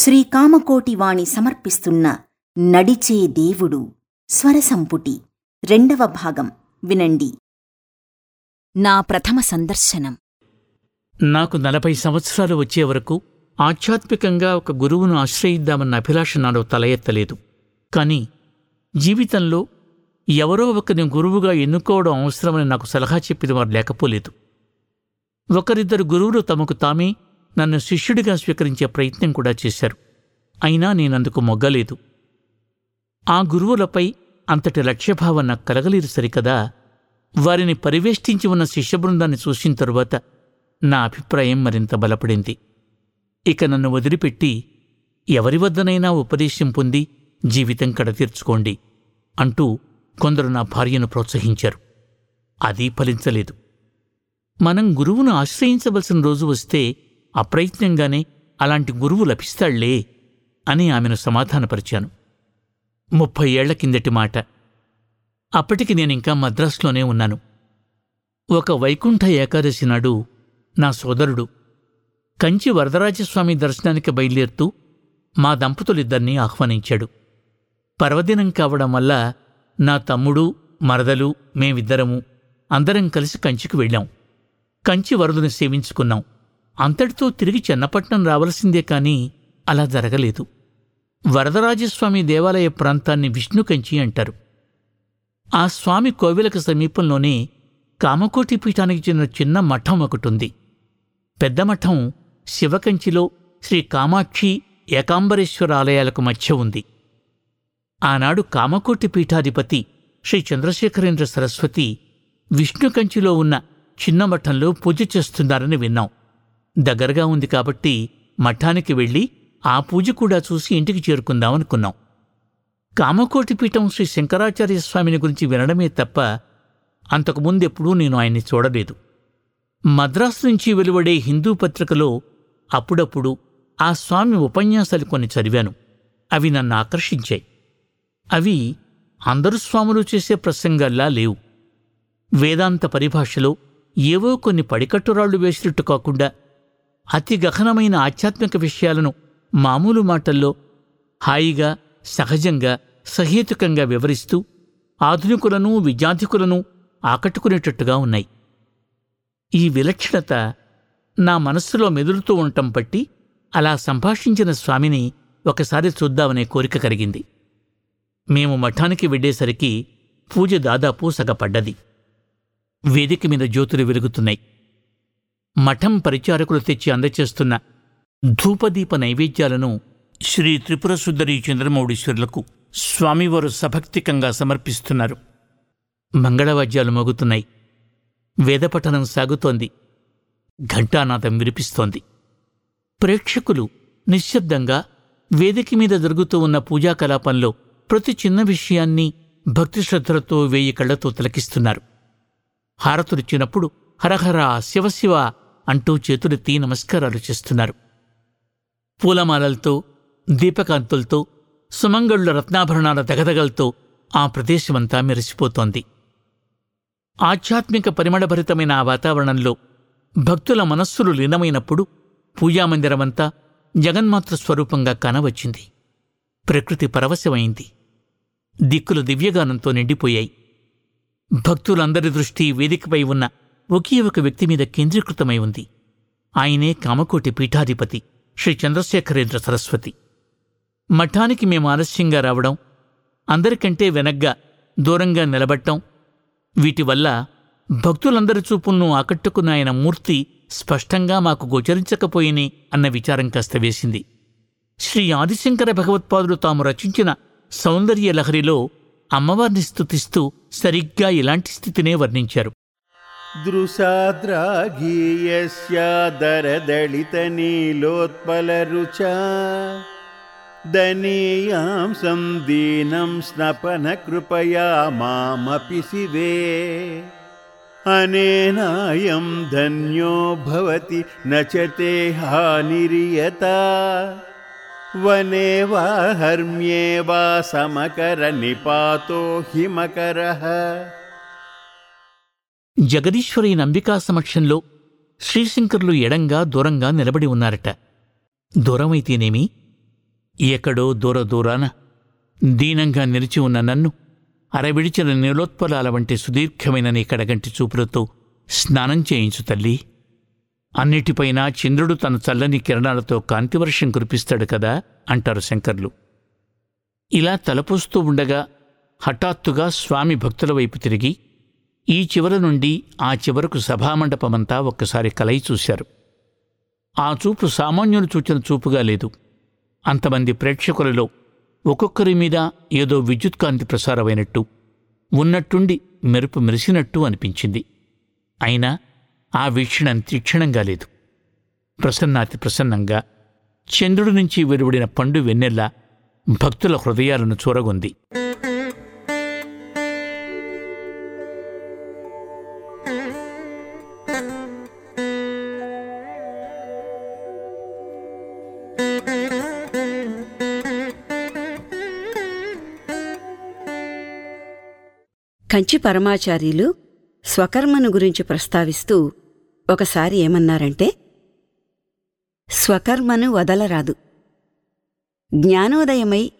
శ్రీకామకోటివాణి సమర్పిస్తున్న నడిచే దేవుడు స్వరసంపుటి రెండవ భాగం. వినండి. నా ప్రథమ సందర్శనం. నాకు నలభై సంవత్సరాలు వచ్చే వరకు ఆధ్యాత్మికంగా ఒక గురువును ఆశ్రయిద్దామన్న అభిలాష నాలో తల ఎత్తలేదు. కానీ జీవితంలో ఎవరో ఒకరిని గురువుగా ఎన్నుకోవడం అవసరమని నాకు సలహా చెప్పిన వారు లేకపోలేదు. ఒకరిద్దరు గురువులు తమకు తామే నన్ను శిష్యుడిగా స్వీకరించే ప్రయత్నం కూడా చేశారు. అయినా నేనందుకు మొగ్గలేదు. ఆ గురువులపై అంతటి లక్ష్యభావం నాకు కలగలేదు సరికదా? వారిని పరివేష్టించి ఉన్న శిష్య బృందాన్ని చూసిన తరువాత నా అభిప్రాయం మరింత బలపడింది. ఇక నన్ను వదిలిపెట్టి ఎవరి వద్దనైనా ఉపదేశం పొంది జీవితం కడతీర్చుకోండి అంటూ కొందరు నా భార్యను ప్రోత్సహించారు. అది ఫలించలేదు. మనం గురువును ఆశ్రయించవలసిన రోజు వస్తే అప్రయత్నంగానే అలాంటి గురువు లభిస్తాళ్ళే అని ఆమెను సమాధానపరిచాను. ముప్పై ఏళ్ళ కిందటి మాట. అప్పటికి నేనింకా మద్రాసులోనే ఉన్నాను. ఒక వైకుంఠ ఏకాదశి నాడు నా సోదరుడు కంచి వరదరాజస్వామి దర్శనానికి బయలుదేరుతూ మా దంపతులిద్దరినీ ఆహ్వానించాడు. పర్వదినం కావడం వల్ల నా తమ్ముడు మరదలు మేమిద్దరము అందరం కలిసి కంచికి వెళ్ళాం. కంచి వరదుని సేవించుకున్నాం. అంతటితో తిరిగి చెన్నపట్నం రావలసిందే కాని అలా జరగలేదు. వరదరాజస్వామి దేవాలయ ప్రాంతాన్ని విష్ణుకంచి అంటారు. ఆ స్వామి కోవిలకు సమీపంలోనే కామకోటి పీఠానికి చెందిన చిన్న మఠం ఒకటుంది. పెద్ద మఠం శివకంచిలో శ్రీ కామాక్షి ఏకాంబరేశ్వర ఆలయాలకు మధ్య ఉంది. ఆనాడు కామకోటి పీఠాధిపతి శ్రీ చంద్రశేఖరేంద్ర సరస్వతి విష్ణుకంచిలో ఉన్న చిన్న మఠంలో పూజ చేస్తున్నారని విన్నాం. దగ్గరగా ఉంది కాబట్టి మఠానికి వెళ్ళి ఆ పూజ కూడా చూసి ఇంటికి చేరుకుందామనుకున్నాం కామకోటి పీఠం శ్రీ శంకరాచార్య స్వామిని గురించి వినడమే తప్ప అంతకుముందెప్పుడూ నేను ఆయన్ని చూడలేదు. మద్రాసు నుంచి వెలువడే హిందూ పత్రికలో అప్పుడప్పుడు ఆ స్వామి ఉపన్యాసాలు కొన్ని చదివాను. అవి నన్ను ఆకర్షించాయి. అవి అందరు స్వాములు చేసే ప్రసంగాల్లా లేవు. వేదాంత పరిభాషలో ఏవో కొన్ని పడికట్టురాళ్ళు వేసినట్టు కాకుండా అతి గహనమైన ఆధ్యాత్మిక విషయాలను మామూలు మాటల్లో హాయిగా సహజంగా సహేతుకంగా వివరిస్తూ ఆధునికులను విద్యార్థికులను ఆకట్టుకునేటట్టుగా ఉన్నాయి. ఈ విలక్షణత నా మనస్సులో మెదులుతూ ఉండటం బట్టి అలా సంభాషించిన స్వామిని ఒకసారి చూద్దామనే కోరిక కలిగింది. మేము మఠానికి వెళ్ళేసరికి పూజ దాదాపు సగపడ్డది. వేదిక మీద జ్యోతులు వెలుగుతున్నాయి. మఠం పరిచారకులు తెచ్చి అందచేస్తున్న ధూపదీప నైవేద్యాలను శ్రీ త్రిపుర సుందరి చంద్రమౌళీశ్వరులకు స్వామివారు సభక్తికంగా సమర్పిస్తున్నారు. మంగళవాద్యాలు మోగుతున్నాయి. వేదపఠనం సాగుతోంది. ఘంటానాదం వినిపిస్తోంది. ప్రేక్షకులు నిశ్శబ్దంగా వేదిక మీద జరుగుతూ ఉన్న పూజా కలాపంలో ప్రతి చిన్న విషయాన్ని భక్తి శ్రద్ధలతో వేయి కళ్ళతో తిలకిస్తున్నారు. హారతులిచ్చినప్పుడు హరహర శివశివ అంటూ చేతులెత్తి నమస్కారాలు చేస్తున్నారు. పూలమాలలతో దీపకాంతులతో సుమంగళుల రత్నాభరణాల దగదగలతో ఆ ప్రదేశమంతా మెరిసిపోతోంది. ఆధ్యాత్మిక పరిమళభరితమైన ఆ వాతావరణంలో భక్తుల మనస్సులు లీనమైనప్పుడు పూజామందిరమంతా జగన్మాతృ స్వరూపంగా కనవచ్చింది. ప్రకృతి పరవశమైంది. దిక్కులు దివ్యగానంతో నిండిపోయాయి. భక్తులందరి దృష్టి వేదికపై ఉన్న ఒకే ఒక వ్యక్తి మీద కేంద్రీకృతమై ఉంది. ఆయనే కామకోటి పీఠాధిపతి శ్రీ చంద్రశేఖరేంద్ర సరస్వతి. మఠానికి మేము ఆలస్యంగా రావడం అందరికంటే వెనగ్గా దూరంగా నిలబట్టం వీటి వల్ల భక్తులందరి చూపులను ఆకట్టుకున్న ఆయన మూర్తి స్పష్టంగా మాకు గోచరించకపోయినే అన్న విచారం కాస్త వేసింది. శ్రీ ఆదిశంకర భగవత్పాదులు తాము రచించిన సౌందర్య లహరిలో అమ్మవారిని స్థుతిస్తూ సరిగ్గా ఇలాంటి స్థితినే వర్ణించారు. दृशाद्राघीयस्यादरदलितनीलोत्पलरुचा दनीयां सन्दीनं स्नपन कृपया मामपि शिवे। अनेनायं धन्यो भवति न च ते हानिर्यता। वने वा हर्म्ये वा समकरनिपातो हिमकरः జగదీశ్వరి నంబికా సమక్షంలో శ్రీశంకరులు ఎడంగా దూరంగా నిలబడి ఉన్నారట. దూరమైతేనేమి? ఎక్కడో దూర దూరాన దీనంగా నిలిచి ఉన్న నన్ను అరవిడిచిన నీలోత్పలాల వంటి సుదీర్ఘమైన నీ కడగంటి చూపులతో స్నానం చేయించు తల్లి. అన్నిటిపైన చంద్రుడు తన చల్లని కిరణాలతో కాంతివర్షం కురిపిస్తాడు కదా అంటారు శంకర్లు. ఇలా తలపోస్తూ ఉండగా హఠాత్తుగా స్వామి భక్తుల వైపు తిరిగి ఈ చివర నుండి ఆ చివరకు సభామండపమంతా ఒక్కసారి కలయి చూశారు. ఆ చూపు సామాన్యులు చూచిన చూపుగా లేదు. అంతమంది ప్రేక్షకులలో ఒక్కొక్కరి మీద ఏదో విద్యుత్కాంతి ప్రసారమైనట్టు ఉన్నట్టుండి మెరుపు మెరిసినట్టు అనిపించింది. అయినా ఆ వీక్షణ తీక్షణంగా లేదు. ప్రసన్నాతి ప్రసన్నంగా చంద్రుడి నుంచి వెలువడిన పండు వెన్నెల్ల భక్తుల హృదయాలను చూరగొంది. కంచి పరమాచార్యులు స్వకర్మను గురించి ప్రస్తావిస్తూ ఒకసారి ఏమన్నారంటే స్వకర్మను వదలరాదు. జ్ఞానోదయమై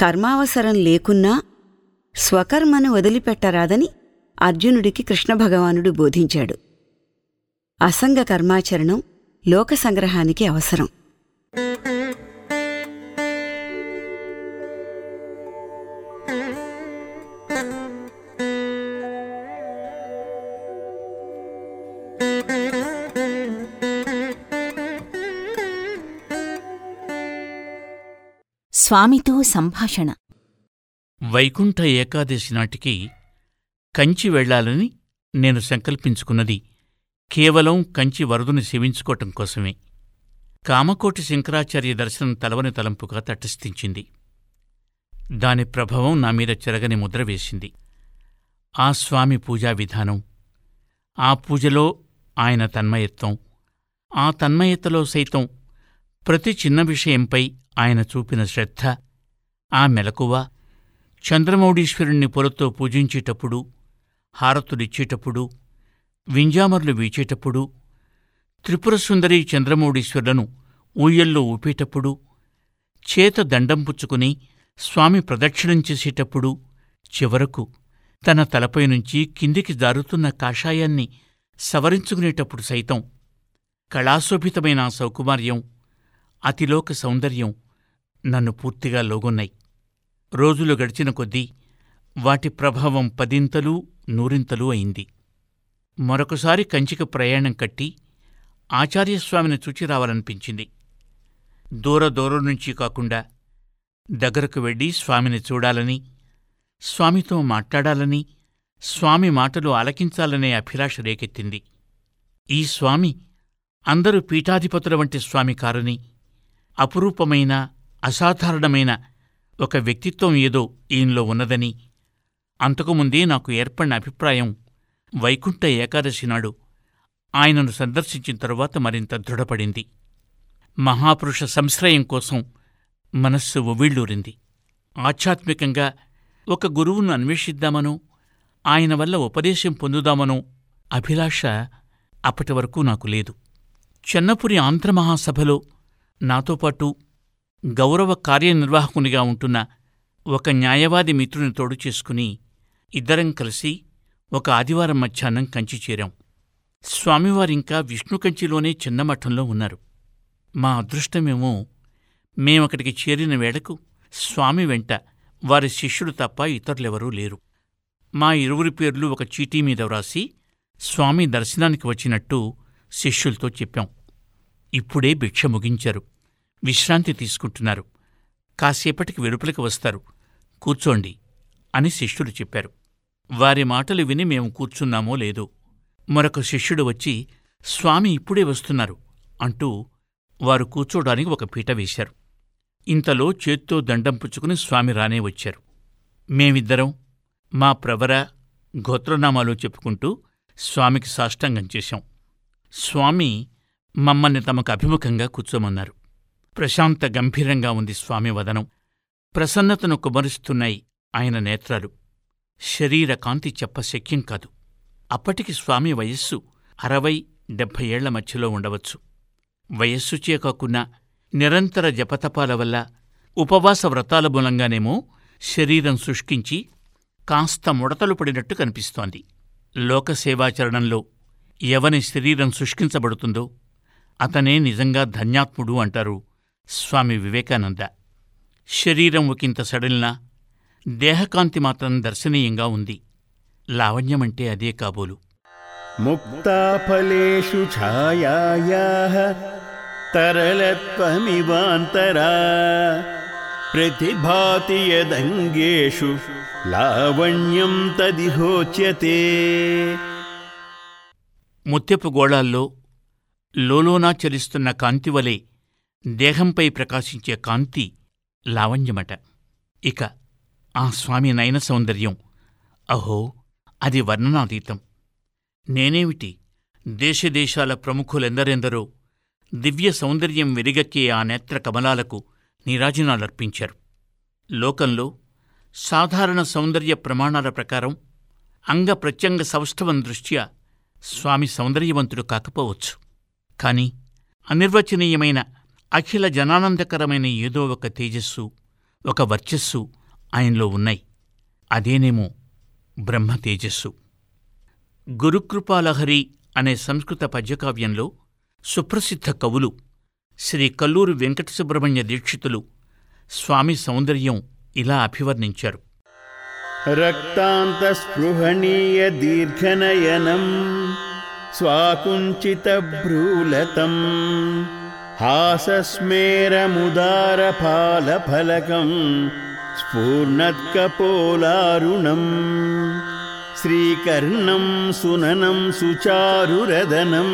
కర్మావసరం లేకున్నా స్వకర్మను వదిలిపెట్టరాదని అర్జునుడికి కృష్ణ భగవానుడు బోధించాడు. అసంగ కర్మాచరణం లోక సంగ్రహానికి అవసరం. స్వామితో సంభాషణ. వైకుంఠ ఏకాదశి నాటికి కంచి వెళ్ళాలని నేను సంకల్పించుకున్నది కేవలం కంచి వరదుని సేవించుకోవటం కోసమే. కామకోటి శంకరాచార్య దర్శనం తలవని తలంపుగా తటస్థించింది. దాని ప్రభావం నా మీద చెరగని ముద్ర వేసింది. ఆ స్వామి పూజా విధానం ఆ పూజలో ఆయన తన్మయత్వం ఆ తన్మయతలో సైతం ప్రతి చిన్న విషయంపై ఆయన చూపిన శ్రద్ధ ఆ మెలకువ చంద్రమౌడీశ్వరుణ్ణి పొలతో పూజించేటప్పుడు హారతులిచ్చేటప్పుడు వింజామర్లు వీచేటప్పుడు త్రిపురసుందరి చంద్రమౌడీశ్వరులను ఊయల్లో ఊపేటప్పుడు చేత దండం పుచ్చుకుని స్వామి ప్రదక్షిణం చేసేటప్పుడు చివరకు తన తలపై నుంచి కిందికి జారుతున్న కాషాయాన్ని సవరించుకునేటప్పుడు సైతం కళాశోభితమైన సౌకుమార్యం అతిలోక సౌందర్యం నన్ను పూర్తిగా లోగొన్నాయి. రోజులు గడిచిన కొద్దీ వాటి ప్రభావం పదింతలు నూరింతలు అయింది. మరొకసారి కంచికి ప్రయాణం కట్టి ఆచార్యస్వామిని చూచి రావాలనిపించింది. దూర దూరం నుంచి కాకుండా దగ్గరకు వెళ్ళి స్వామిని చూడాలని స్వామితో మాట్లాడాలని స్వామి మాటలు ఆలకించాలనే అభిలాష రేకెత్తింది. ఈ స్వామి అందరూ పీఠాధిపతుల వంటి స్వామి కారని అపురూపమైన అసాధారణమైన ఒక వ్యక్తిత్వం ఏదో ఈయనలో ఉన్నదని. అంతకుముందే నాకు ఏర్పడిన అభిప్రాయం వైకుంఠ ఏకాదశి నాడు ఆయనను సందర్శించిన తరువాత మరింత దృఢపడింది. మహాపురుష సంశ్రయం కోసం మనస్సు ఒవిళ్ళూరింది. ఆధ్యాత్మికంగా ఒక గురువును అన్వేషిద్దామనో ఆయన వల్ల ఉపదేశం పొందుదామనో అభిలాష అప్పటి వరకు నాకు లేదు. చెన్నపురి ఆంధ్రమహాసభలో నాతో పాటు గౌరవ కార్యనిర్వాహకునిగా ఉంటున్న ఒక న్యాయవాది మిత్రుని తోడు చేసుకుని ఇద్దరం కలిసి ఒక ఆదివారం మధ్యాహ్నం కంచి చేరాం. స్వామివారింకా విష్ణు కంచిలోనే చిన్న మఠంలో ఉన్నారు. మా అదృష్టమేమో మేమక్కడికి చేరిన వేళకు స్వామి వెంట వారి శిష్యుడు తప్ప ఇతరులెవరూ లేరు. మా ఇరువురి పేర్లు ఒక చీటీ మీద వ్రాసి స్వామి దర్శనానికి వచ్చినట్టు శిష్యులతో చెప్పాం. ఇప్పుడే భిక్ష ముగించారు. విశ్రాంతి తీసుకుంటున్నారు. కాసేపటికి వెలుపలికి వస్తారు. కూర్చోండి అని శిష్యుడు చెప్పారు. వారి మాటలు విని మేము కూర్చున్నామో లేదో. మరొక శిష్యుడు వచ్చి స్వామి ఇప్పుడే వస్తున్నారు అంటూ వారు కూర్చోడానికి ఒక పీట వేశారు. ఇంతలో చేత్తో దండం పుచ్చుకుని స్వామి రానే వచ్చారు. మేమిద్దరం మా ప్రవర గోత్రనామాలు చెప్పుకుంటూ స్వామికి సాష్టాంగం చేశాం. స్వామి మమ్మల్ని తమకు అభిముఖంగా కూర్చోమన్నారు. ప్రశాంత గంభీరంగా ఉంది స్వామి వదనం. ప్రసన్నతను కుమరుస్తున్నాయి ఆయన నేత్రాలు. శరీర కాంతి చెప్పశక్యం కాదు. అప్పటికి స్వామి వయస్సు అరవై డెబ్భై ఏళ్ళ మధ్యలో ఉండవచ్చు. వయస్సుచే కాకున్నా నిరంతర జపతపాల వల్ల ఉపవాస వ్రతాల మూలంగానేమో శరీరం శుష్కించి కాస్త ముడతలు పడినట్టు కనిపిస్తోంది. లోకసేవాచరణంలో ఎవని శరీరం శుష్కించబడుతుందో అతనే నిజంగా ధన్యాత్ముడు అంటారు స్వామి వివేకానంద. శరీరం ఒకంత సడలినా దేహకాంతి మాత్రం దర్శనీయంగా ఉంది. లావణ్యమంటే అదే కాబోలు. ముక్తాఫలేషు ఛాయాయా తరళత్వమివాంతరా. ప్రతిభాతి యదంగేషు లావణ్యం తదిహోచ్యతే. ముత్యపు గోళాల్లో లోలోనా చలిస్తున్న కాంతివలే దేహంపై ప్రకాశించే కాంతి లావణ్యమట. ఇక ఆ స్వామి నయన సౌందర్యం అహో అది వర్ణనాతీతం. నేనేమిటి? దేశదేశాల ప్రముఖులెందరెందరో దివ్య సౌందర్యం వెలిగక్కే ఆ నేత్ర కమలాలకు నీరాజనాలర్పించారు. లోకంలో సాధారణ సౌందర్య ప్రమాణాల ప్రకారం అంగ ప్రత్యంగ సౌష్ఠవం దృష్ట్యా స్వామి సౌందర్యవంతుడు కాకపోవచ్చు. కాని అనిర్వచనీయమైన అఖిల జనానందకరమైన ఏదో ఒక తేజస్సు ఒక వర్చస్సు ఆయనలో ఉన్నాయి. అదేనేమో బ్రహ్మ తేజస్సు. గురుకృపాలహరి అనే సంస్కృత పద్యకావ్యంలో సుప్రసిద్ధ కవులు శ్రీ కల్లూరు వెంకట సుబ్రహ్మణ్య దీక్షితులు స్వామి సౌందర్యం ఇలా అభివర్ణించారు. రక్తాంతస్పృహణీయ దీర్ఘనయనం स्वाकुञ्चितभ्रूलतम् हासस्मेरमुदारफालफलकं स्फूर्णत्कपोलारुणम्। श्रीकर्णं सुननं सुचारुरदनं।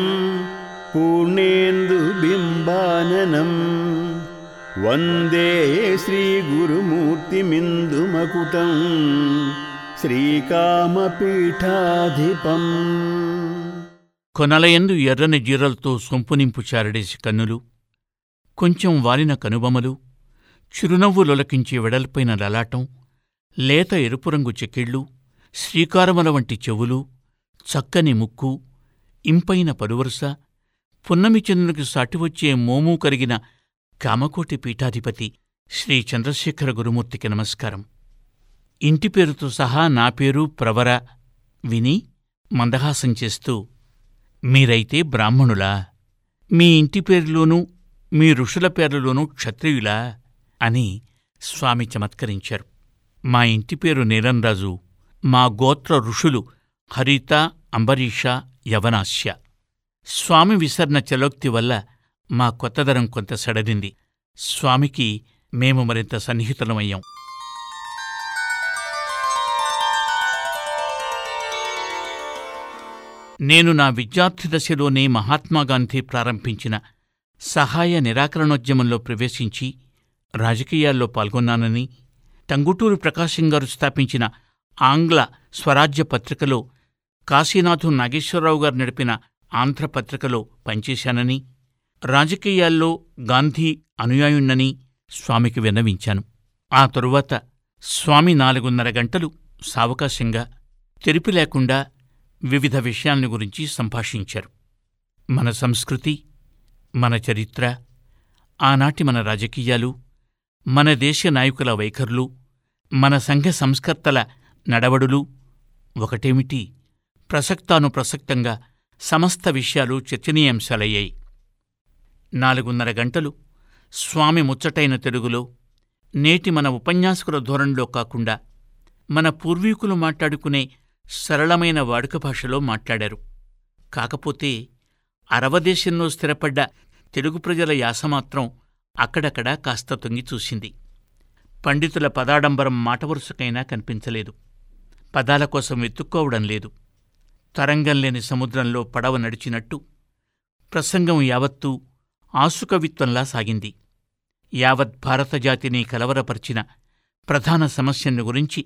पूर्णेन्दुबिम्बाननम् वन्दे श्रीगुरुमूर्तिमिन्दुमकुटं श्रीकामपीठाधिपम्। కొనలయందు ఎర్రని జీరలతో సొంపునింపు చారడేసి కన్నులు కొంచెం వాలిన కనుబొమలు చిరునవ్వులొలకించే వెడల్పైన లలాటం లేత ఎరుపు రంగు చెక్కిళ్ళు శ్రీకారముల వంటి చెవులు చక్కని ముక్కు ఇంపైన పలువరుస పున్నమి చంద్రునికి సాటివచ్చే మోము కరిగిన కామకోటి పీఠాధిపతి శ్రీ చంద్రశేఖర గురుమూర్తికి నమస్కారం. ఇంటి పేరుతో సహా నా పేరు ప్రవర విని మందహాసం చేస్తూ మీరైతే బ్రాహ్మణులా? మీ ఇంటి పేరులోనూ మీ ఋషుల పేర్లలోనూ క్షత్రియులా? అని స్వామి చమత్కరించారు. మా ఇంటి పేరు నీలంరాజు మా గోత్ర ఋషులు హరిత అంబరీష యవనాశ్య. స్వామి విసర్ణ చలోక్తి వల్ల మా కొత్తదనం కొంత సడదింది స్వామికి మేము మరింత సన్నిహితులమయ్యాం. నేను నా విద్యార్థి దశలోనే మహాత్మాగాంధీ ప్రారంభించిన సహాయ నిరాకరణోద్యమంలో ప్రవేశించి రాజకీయాల్లో పాల్గొన్నానని టంగుటూరు ప్రకాశం గారు స్థాపించిన ఆంగ్ల స్వరాజ్య పత్రికలో కాశీనాథు నాగేశ్వరరావు గారు నడిపిన ఆంధ్రపత్రికలో పనిచేశానని రాజకీయాల్లో గాంధీ అనుయాయుణ్ణని స్వామికి విన్నవించాను. ఆ తరువాత స్వామి నాలుగున్నర గంటలు సావకాశంగా తెరిపి లేకుండా వివిధ విషయాల్ని గురించి సంభాషించారు. మన సంస్కృతి మన చరిత్ర ఆనాటి మన రాజకీయాలు మన దేశ నాయకుల వైఖరులు మన సంఘ సంస్కర్తల నడవడులు ఒకటేమిటి? ప్రసక్తానుప్రసక్తంగా సమస్త విషయాలు చర్చనీయాంశాలయ్యాయి. నాలుగున్నర గంటలు స్వామి ముచ్చటైన తెలుగులో నేటి మన ఉపన్యాసకుల ధోరణిలో కాకుండా మన పూర్వీకులు మాట్లాడుకునే సరళమైన వాడుక భాషలో మాట్లాడారు. కాకపోతే అరవదేశంలో స్థిరపడ్డ తెలుగు ప్రజల యాస మాత్రం అక్కడక్కడా కాస్త తొంగి చూసింది. పండితుల పదాడంబరం మాటవరుసకైనా కనిపించలేదు. పదాల కోసం వెతుక్కోవడం లేదు. తరంగం లేని సముద్రంలో పడవ నడిచినట్టు ప్రసంగం యావత్తూ ఆసుకవిత్వంలా సాగింది. యావత్ భారతజాతిని కలవరపరిచిన ప్రధాన సమస్యను గురించి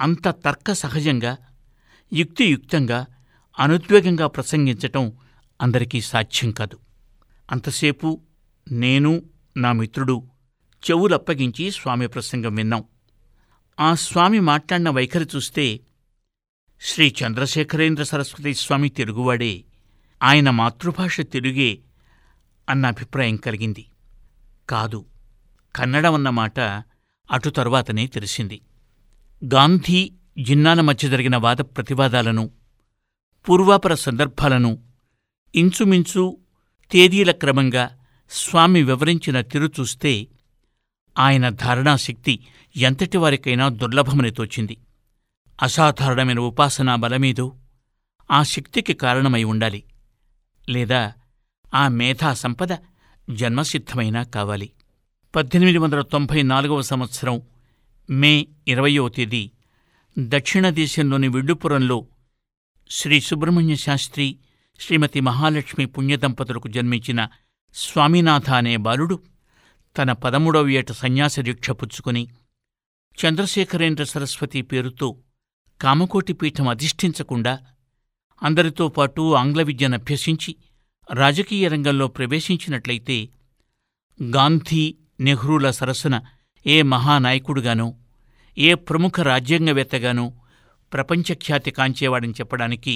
అంత తర్క సహజంగా యుక్తియుక్తంగా అనుద్వేగంగా ప్రసంగించటం అందరికీ సాధ్యం కాదు. అంతసేపు నేను నా మిత్రుడు చెవులప్పగించి స్వామి ప్రసంగం విన్నాం. ఆ స్వామి మాట్లాడిన వైఖరి చూస్తే శ్రీ చంద్రశేఖరేంద్ర సరస్వతి స్వామి తెలుగువాడే ఆయన మాతృభాష తెలుగే అన్న అభిప్రాయం కలిగింది. కాదు కన్నడం అన్నమాట అటు తర్వాతనే తెలిసింది. గాంధీ జిన్నాన మధ్య జరిగిన వాద ప్రతివాదాలను పూర్వాపర సందర్భాలను ఇంచుమించు తేదీల క్రమంగా స్వామి వివరించిన తిరు చూస్తే ఆయన ధారణాశక్తి ఎంతటి వారికైనా దుర్లభమని తోచింది. అసాధారణమైన ఉపాసనా బలమేదో ఆ శక్తికి కారణమై ఉండాలి. లేదా ఆ మేధా సంపద జన్మసిద్ధమైనా కావాలి. పద్దెనిమిది వందల తొంభై నాలుగవ సంవత్సరం మే ఇరవయో తేదీ దక్షిణ దేశంలోని విడ్డుపురంలో శ్రీ సుబ్రహ్మణ్య శాస్త్రి శ్రీమతి మహాలక్ష్మి పుణ్యదంపతులకు జన్మించిన స్వామినాథ అనే బాలుడు తన పదమూడవ ఏట సన్యాస దీక్ష పుచ్చుకుని చంద్రశేఖరేంద్ర సరస్వతి పేరుతో కామకోటి పీఠం అధిష్ఠించకుండా అందరితో పాటు ఆంగ్ల విద్యను అభ్యసించి రాజకీయ రంగంలో ప్రవేశించినట్లయితే గాంధీ నెహ్రూల సరసన ఏ మహానాయకుడుగానో ఏ ప్రముఖ రాజ్యాంగవేత్తగానూ ప్రపంచఖ్యాతి కాంచేవాడని చెప్పడానికి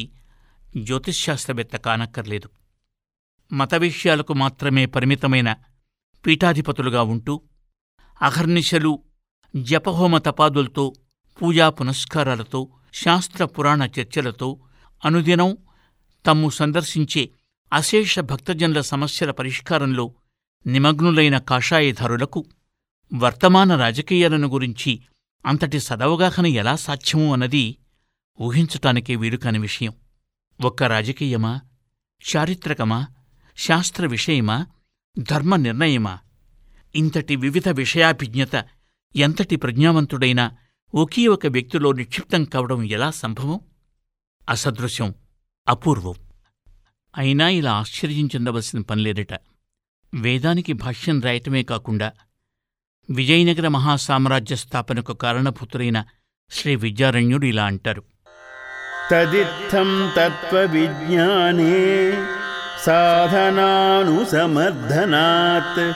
జ్యోతిష్శాస్త్రవేత్త కానక్కర్లేదు. మత విషయాలకు మాత్రమే పరిమితమైన పీఠాధిపతులుగా ఉంటూ అహర్నిశలు జపహోమ తపాదులతో పూజా పునస్కారాలతో శాస్త్ర పురాణ చర్చలతో అనుదినం తమ్ము సందర్శించే అశేష భక్తజనుల సమస్యల పరిష్కారంలో నిమగ్నులైన కాషాయధారులకు వర్తమాన రాజకీయాలను గురించి అంతటి సదవగాహన ఎలా సాధ్యము అన్నది ఊహించటానికే వీలుకాని విషయం. ఒక్క రాజకీయమా? చారిత్రకమా? శాస్త్ర విషయమా? ధర్మ నిర్ణయమా? ఇంతటి వివిధ విషయాభిజ్ఞత ఎంతటి ప్రజ్ఞావంతుడైనా ఒకే ఒక వ్యక్తిలో నిక్షిప్తం కావడం ఎలా సంభవం? అసదృశ్యం అపూర్వం. అయినా ఇలా ఆశ్చర్యం చెందవలసిన పనిలేదట వేదానికి భాష్యం రాయటమే కాకుండా విజయనగర మహాసామ్రాజ్య స్థాపనకు కారణభూతులైన శ్రీ విద్యారణ్యుడు ఇలా అంటారు. తదిత్థం తత్వవిజ్ఞానే సాధనానుసమర్థనాత్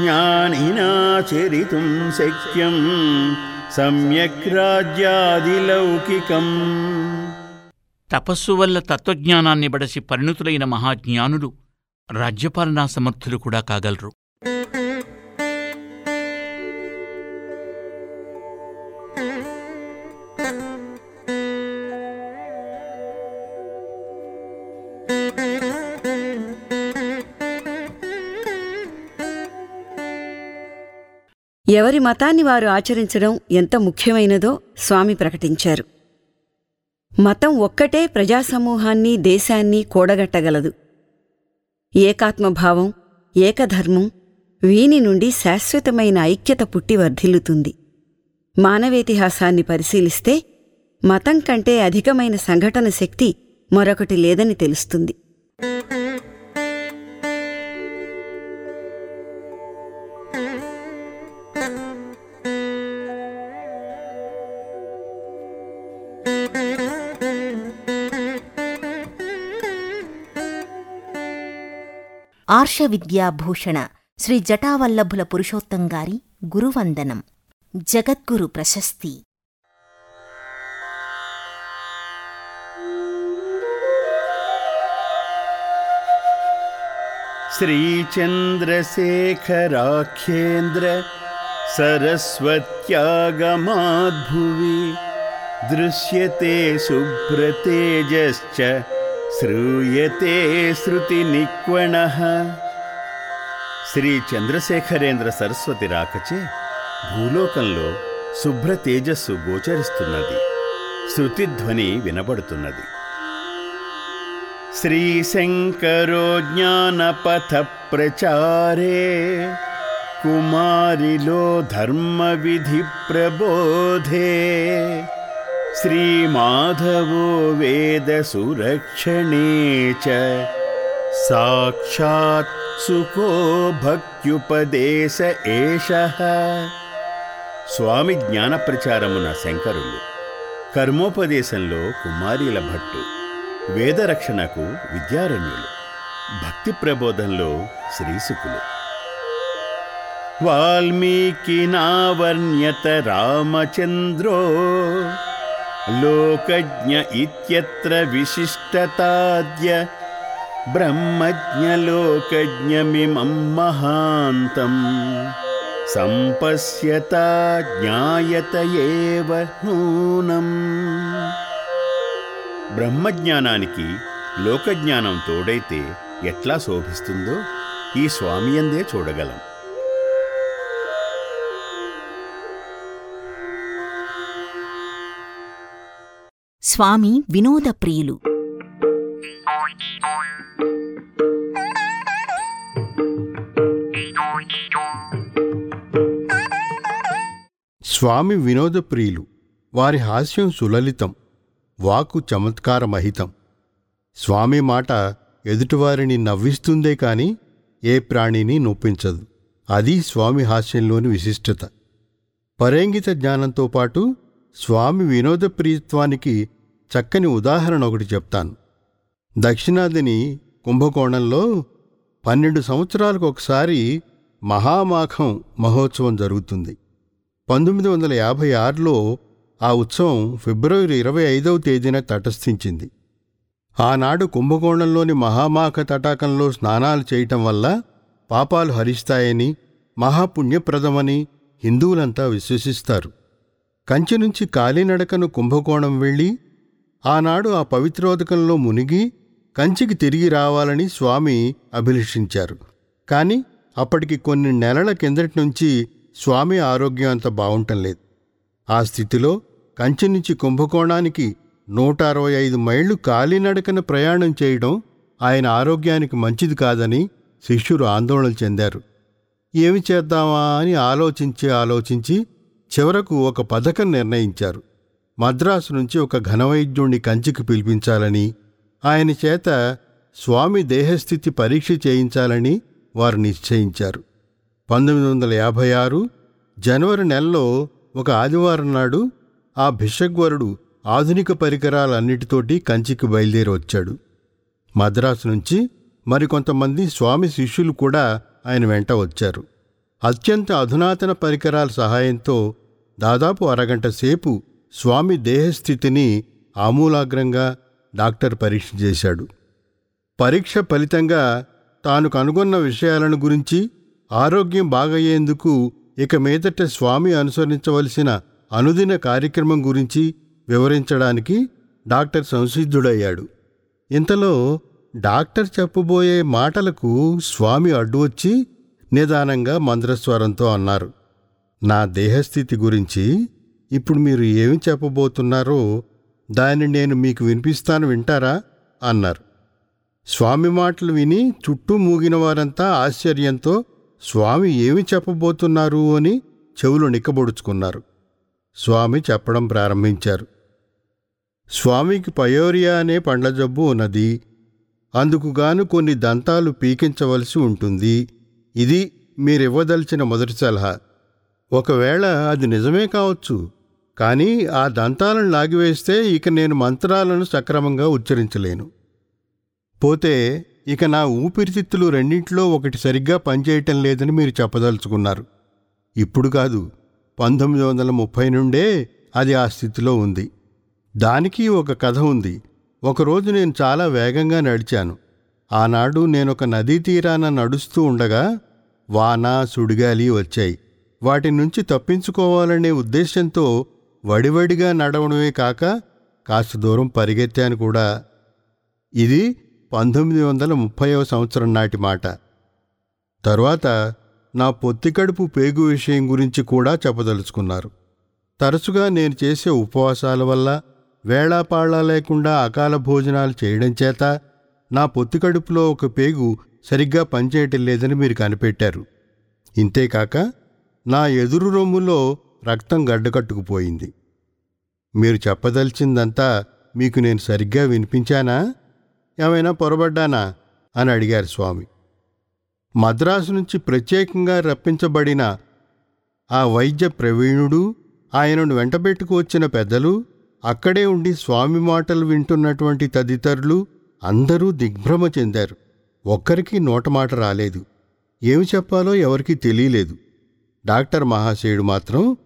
జ్ఞానినాచరితుం శక్యం సమ్యక్ రాజ్యాదిలౌకికం. తపస్సు వల్ల తత్వజ్ఞానాన్ని బడసి పరిణుతులైన మహాజ్ఞానులు రాజ్యపాలనా సమర్థులు కూడా కాగలరు. ఎవరి మతాన్ని వారు ఆచరించడం ఎంత ముఖ్యమైనదో స్వామి ప్రకటించారు. మతం ఒక్కటే ప్రజాసమూహాన్ని దేశాన్ని కూడగట్టగలదు. ఏకాత్మభావం ఏకధర్మం వీని నుండి శాశ్వతమైన ఐక్యత పుట్టి వర్ధిల్లుతుంది. మానవేతిహాసాన్ని పరిశీలిస్తే మతం కంటే అధికమైన సంఘటన శక్తి మరొకటి లేదని తెలుస్తుంది. ఆర్ష విద్యాభూషణ శ్రీ జటావల్లభుల పురుషోత్తంగారి గురువందనం జగద్గురు ప్రశస్తి శ్రీచంద్రశేఖరాఖ్యేంద్ర సరస్వత్యాగమాద్భువి దృశ్యతే శుభ్రతేజశ్చ శ్రూయతే శృతి నిక్వణ. శ్రీ చంద్రశేఖరేంద్ర సరస్వతి రాకచే భూలోకంలో శుభ్ర తేజస్సు గోచరిస్తున్నది. శృతిధ్వని వినబడుతున్నది. శ్రీశంకరో జ్ఞానపథ ప్రచారే. కుమారిలో ధర్మ విధి ప్రబోధే. శ్రీమాధవో వేద సురక్షణే చ సాక్షాత్ సుఖో భక్త్యుపదేశ స్వామి జ్ఞాన ప్రచారమున శంకరులు కర్మోపదేశంలో కుమారీల భట్టు వేదరక్షణకు విద్యారణ్యులు భక్తి ప్రబోధంలో శ్రీసుకులు. వాల్మీకినావర్ణ్యత రామచంద్రో లోకజ్ఞ ఇత్యత్ర విశిష్టతాద్య బ్రహ్మజ్ఞలోకజ్ఞమిమం మహాంతం సంపశ్యత జ్ఞాయత నూనం బ్రహ్మజ్ఞానానికి లోకజ్ఞానం తోడైతే ఎట్లా శోభిస్తుందో ఈ స్వామియందే చూడగలం. స్వామి వినోదప్రియులు స్వామి వినోదప్రియులు వారి హాస్యం సులలితం వాకు చమత్కారమహితం స్వామి మాట ఎదుటివారిని నవ్విస్తుందే కాని ఏ ప్రాణిని నొప్పించదు. అది స్వామి హాస్యంలోని విశిష్టత. పరేంగిత జ్ఞానంతో పాటు స్వామి వినోద ప్రియత్వానికి చక్కని ఉదాహరణ ఒకటి చెప్తాను. దక్షిణాదిని కుంభకోణంలో పన్నెండు సంవత్సరాలకు ఒకసారి మహామాఘం మహోత్సవం జరుగుతుంది. పంతొమ్మిది వందల యాభై ఆరులో ఆ ఉత్సవం ఫిబ్రవరి ఇరవై ఐదవ తేదీన తటస్థించింది. ఆనాడు కుంభకోణంలోని మహామాఘ తటాకంలో స్నానాలు చేయటం వల్ల పాపాలు హరిస్తాయని మహాపుణ్యప్రదమని హిందువులంతా విశ్వసిస్తారు. కంచి నుంచి కాలినడకను కుంభకోణం వెళ్ళి ఆనాడు ఆ పవిత్రోదకంలో మునిగి కంచికి తిరిగి రావాలని స్వామి అభిలషించారు. కాని అప్పటికి కొన్ని నెలల కిందటి నుంచి స్వామి ఆరోగ్యం అంత బావుంటం లేదు. ఆ స్థితిలో కంచి నుంచి కుంభకోణానికి నూట అరవై ఐదు మైళ్ళు కాలినడకన ప్రయాణం చేయడం ఆయన ఆరోగ్యానికి మంచిది కాదని శిష్యులు ఆందోళన చెందారు. ఏమి చేద్దామా అని ఆలోచించి ఆలోచించి చివరకు ఒక పథకం నిర్ణయించారు. మద్రాసు నుంచి ఒక ఘనవైద్యుణ్ణి కంచికి పిలిపించాలని ఆయన చేత స్వామి దేహస్థితి పరీక్ష చేయించాలని వారు నిశ్చయించారు. పంతొమ్మిది వందల యాభై ఆరు జనవరి నెలలో ఒక ఆదివారం నాడు ఆ భిషగ్వరుడు ఆధునిక పరికరాలన్నిటితోటి కంచికి బయలుదేరి వచ్చాడు. మద్రాసు నుంచి మరికొంతమంది స్వామి శిష్యులు కూడా ఆయన వెంట వచ్చారు. అత్యంత అధునాతన పరికరాల సహాయంతో దాదాపు అరగంట సేపు స్వామి దేహస్థితిని ఆమూలాగ్రంగా డాక్టర్ పరీక్ష చేశాడు. పరీక్ష ఫలితంగా తాను కనుగొన్న విషయాలను గురించి ఆరోగ్యం బాగయ్యేందుకు ఇక మీదట స్వామి అనుసరించవలసిన అనుదిన కార్యక్రమం గురించి వివరించడానికి డాక్టర్ సంసిద్ధుడయ్యాడు. ఇంతలో డాక్టర్ చెప్పబోయే మాటలకు స్వామి అడ్డువచ్చి నిదానంగా మంద్రస్వరంతో అన్నారు. నా దేహస్థితి గురించి ఇప్పుడు మీరు ఏమి చెప్పబోతున్నారో దాన్ని నేను మీకు వినిపిస్తాను వింటారా? అన్నారు. స్వామి మాటలు విని చుట్టూ మూగిన వారంతా ఆశ్చర్యంతో స్వామి ఏమి చెప్పబోతున్నారు? అని చెవులు నిక్కబొడుచుకున్నారు. స్వామి చెప్పడం ప్రారంభించారు. స్వామికి పయోరియా అనే పండ్ల జబ్బు ఉన్నది అందుకుగాను కొన్ని దంతాలు పీకించవలసి ఉంటుంది. ఇది మీరివ్వదలిచిన మొదటి సలహా. ఒకవేళ అది నిజమే కావచ్చు కానీ ఆ దంతాలను లాగివేస్తే ఇక నేను మంత్రాలను సక్రమంగా ఉచ్చరించలేను. పోతే ఇక నా ఊపిరితిత్తులు రెండింటిలో ఒకటి సరిగ్గా పనిచేయటం లేదని మీరు చెప్పదలుచుకున్నారు. ఇప్పుడు కాదు పంతొమ్మిది వందల ముప్పై నుండే అది ఆ స్థితిలో ఉంది. దానికి ఒక కథ ఉంది. ఒకరోజు నేను చాలా వేగంగా నడిచాను. ఆనాడు నేనొక నదీ తీరాన నడుస్తూ ఉండగా వాన సుడిగాలి వచ్చాయి. వాటి నుంచి తప్పించుకోవాలనే ఉద్దేశంతో వడివడిగా నడవడమే కాక కాస్త దూరం పరిగెత్తాను కూడా. ఇది పంతొమ్మిది వందల ముప్పైవ సంవత్సరం నాటి మాట. తరువాత నా పొత్తికడుపు పేగు విషయం గురించి కూడా చెప్పదలుచుకున్నారు. తరచుగా నేను చేసే ఉపవాసాల వల్ల వేళాపాళా లేకుండా అకాల భోజనాలు చేయడం చేత నా పొత్తికడుపులో ఒక పేగు సరిగ్గా పనిచేయటం లేదని మీరు కనిపెట్టారు. ఇంతేకాక నా ఎదురు రొమ్ములో రక్తం గడ్డకట్టుకుపోయింది. మీరు చెప్పదలిచిందంతా మీకు నేను సరిగ్గా వినిపించానా? ఏమైనా పొరబడ్డానా? అని అడిగారు స్వామి. మద్రాసు నుంచి ప్రత్యేకంగా రప్పించబడిన ఆ వైద్య ప్రవీణుడు ఆయనను వెంటబెట్టుకు వచ్చిన పెద్దలు అక్కడే ఉండి స్వామి మాటలు వింటున్నటువంటి తదితరులు అందరూ దిగ్భ్రమ చెందారు. ఒక్కరికి నోటమాట రాలేదు. ఏమి చెప్పాలో ఎవరికీ తెలియలేదు. డాక్టర్ మహాశయుడు మాత్రం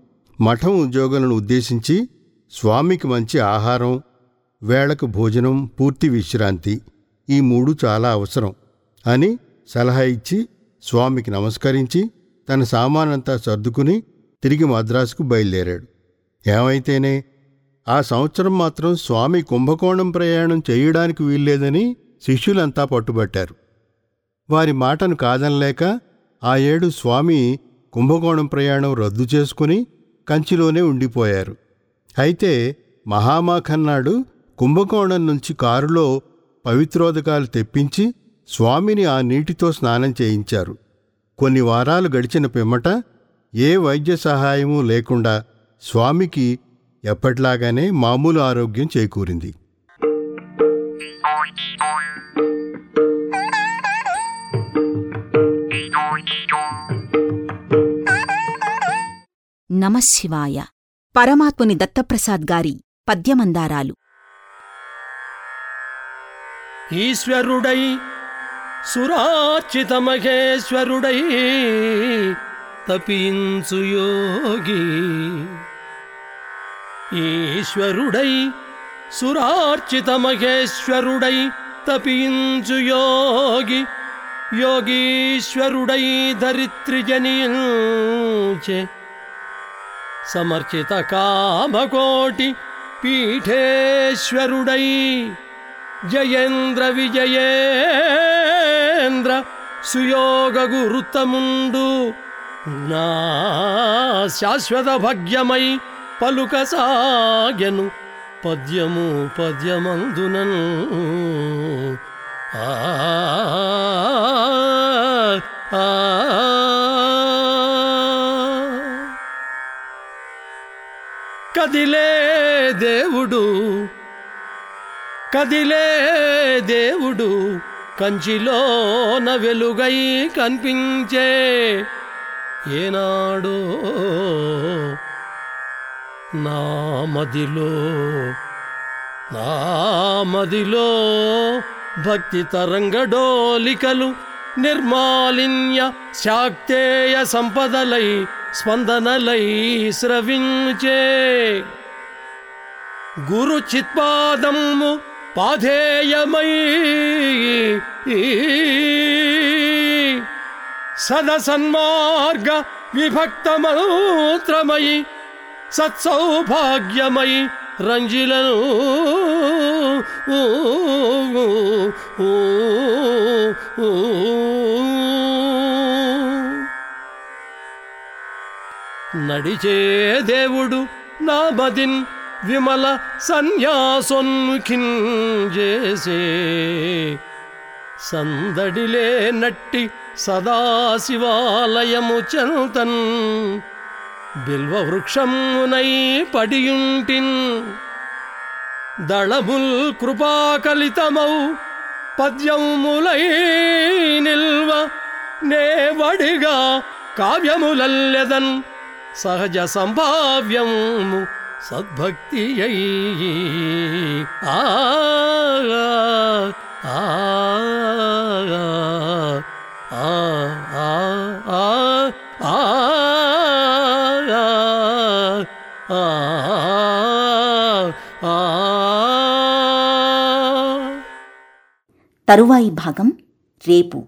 మఠం ఉద్యోగులను ఉద్దేశించి స్వామికి మంచి ఆహారం వేళకు భోజనం పూర్తి విశ్రాంతి ఈ మూడు చాలా అవసరం అని సలహా ఇచ్చి స్వామికి నమస్కరించి తన సామానంతా సర్దుకుని తిరిగి మద్రాసుకు బయలుదేరాడు. ఏమైతేనే ఆ సంవత్సరం మాత్రం స్వామి కుంభకోణం ప్రయాణం చేయడానికి వీల్లేదని శిష్యులంతా పట్టుబట్టారు. వారి మాటను కాదనలేక ఆ ఏడు స్వామి కుంభకోణం ప్రయాణం రద్దు చేసుకుని కంచిలోనే ఉండిపోయారు. అయితే మహామాఖన్నాడు కుంభకోణం నుంచి కారులో పవిత్రోదకాలు తెప్పించి స్వామిని ఆ నీటితో స్నానం చేయించారు. కొన్ని వారాలు గడిచిన పిమ్మట ఏ వైద్య సహాయమూ లేకుండా స్వామికి ఎప్పట్లాగానే మామూలు ఆరోగ్యం చేకూరింది. నమశివాయ పరమాత్ముని దత్తప్రసాద్ గారి పద్యమందారాలు. ఈశ్వరుడై సురార్చిత మహేశ్వరుడై తపించు యోగి. ఈశ్వరుడై సురార్చిత మహేశ్వరుడై తపించు యోగి. యోగీశ్వరుడై ధరిత్రి జనించే సమర్చిత కామకోటి పీఠేశ్వరుడై. జయేంద్ర విజయేంద్ర సుయోగ గురుతముండు. నా శాశ్వత భగ్యమై పలుక సాగెను. పద్యము పద్యమందునన్. ఆ ఆ, కదిలే దేవుడు కదిలే దేవుడు కంచిలోన వెలుగై కనిపించే ఏనాడో నా మదిలో నా మదిలో భక్తి తరంగడోలికలు నిర్మాలిన్య శాక్తేయ సంపదలై స్పందనలై స్రవించే. గురు చిత్పాదము పాధేయమై సదసన్మార్గ విభక్త మంత్రమయి సత్సౌభాగ్యమై రంజిలను నడిచే దేవుడు నా బదిన్ విమల సన్యాసొన్ముఖిన్ చేసే సందడిలే నట్టి సదాశివాలయము చెంతన్ బిల్వ వృక్షమునై పడియుంటిన్. దళముల్ కృపాకలితమౌ పద్యములై నిల్వ నేవడిగా కావ్యములల్లెదన్ సహజ సంభావ్యము సద్భక్తి అయి ఆ ఆ, ఆ, ఆ, ఆ. తరువాయి భాగం రేపు.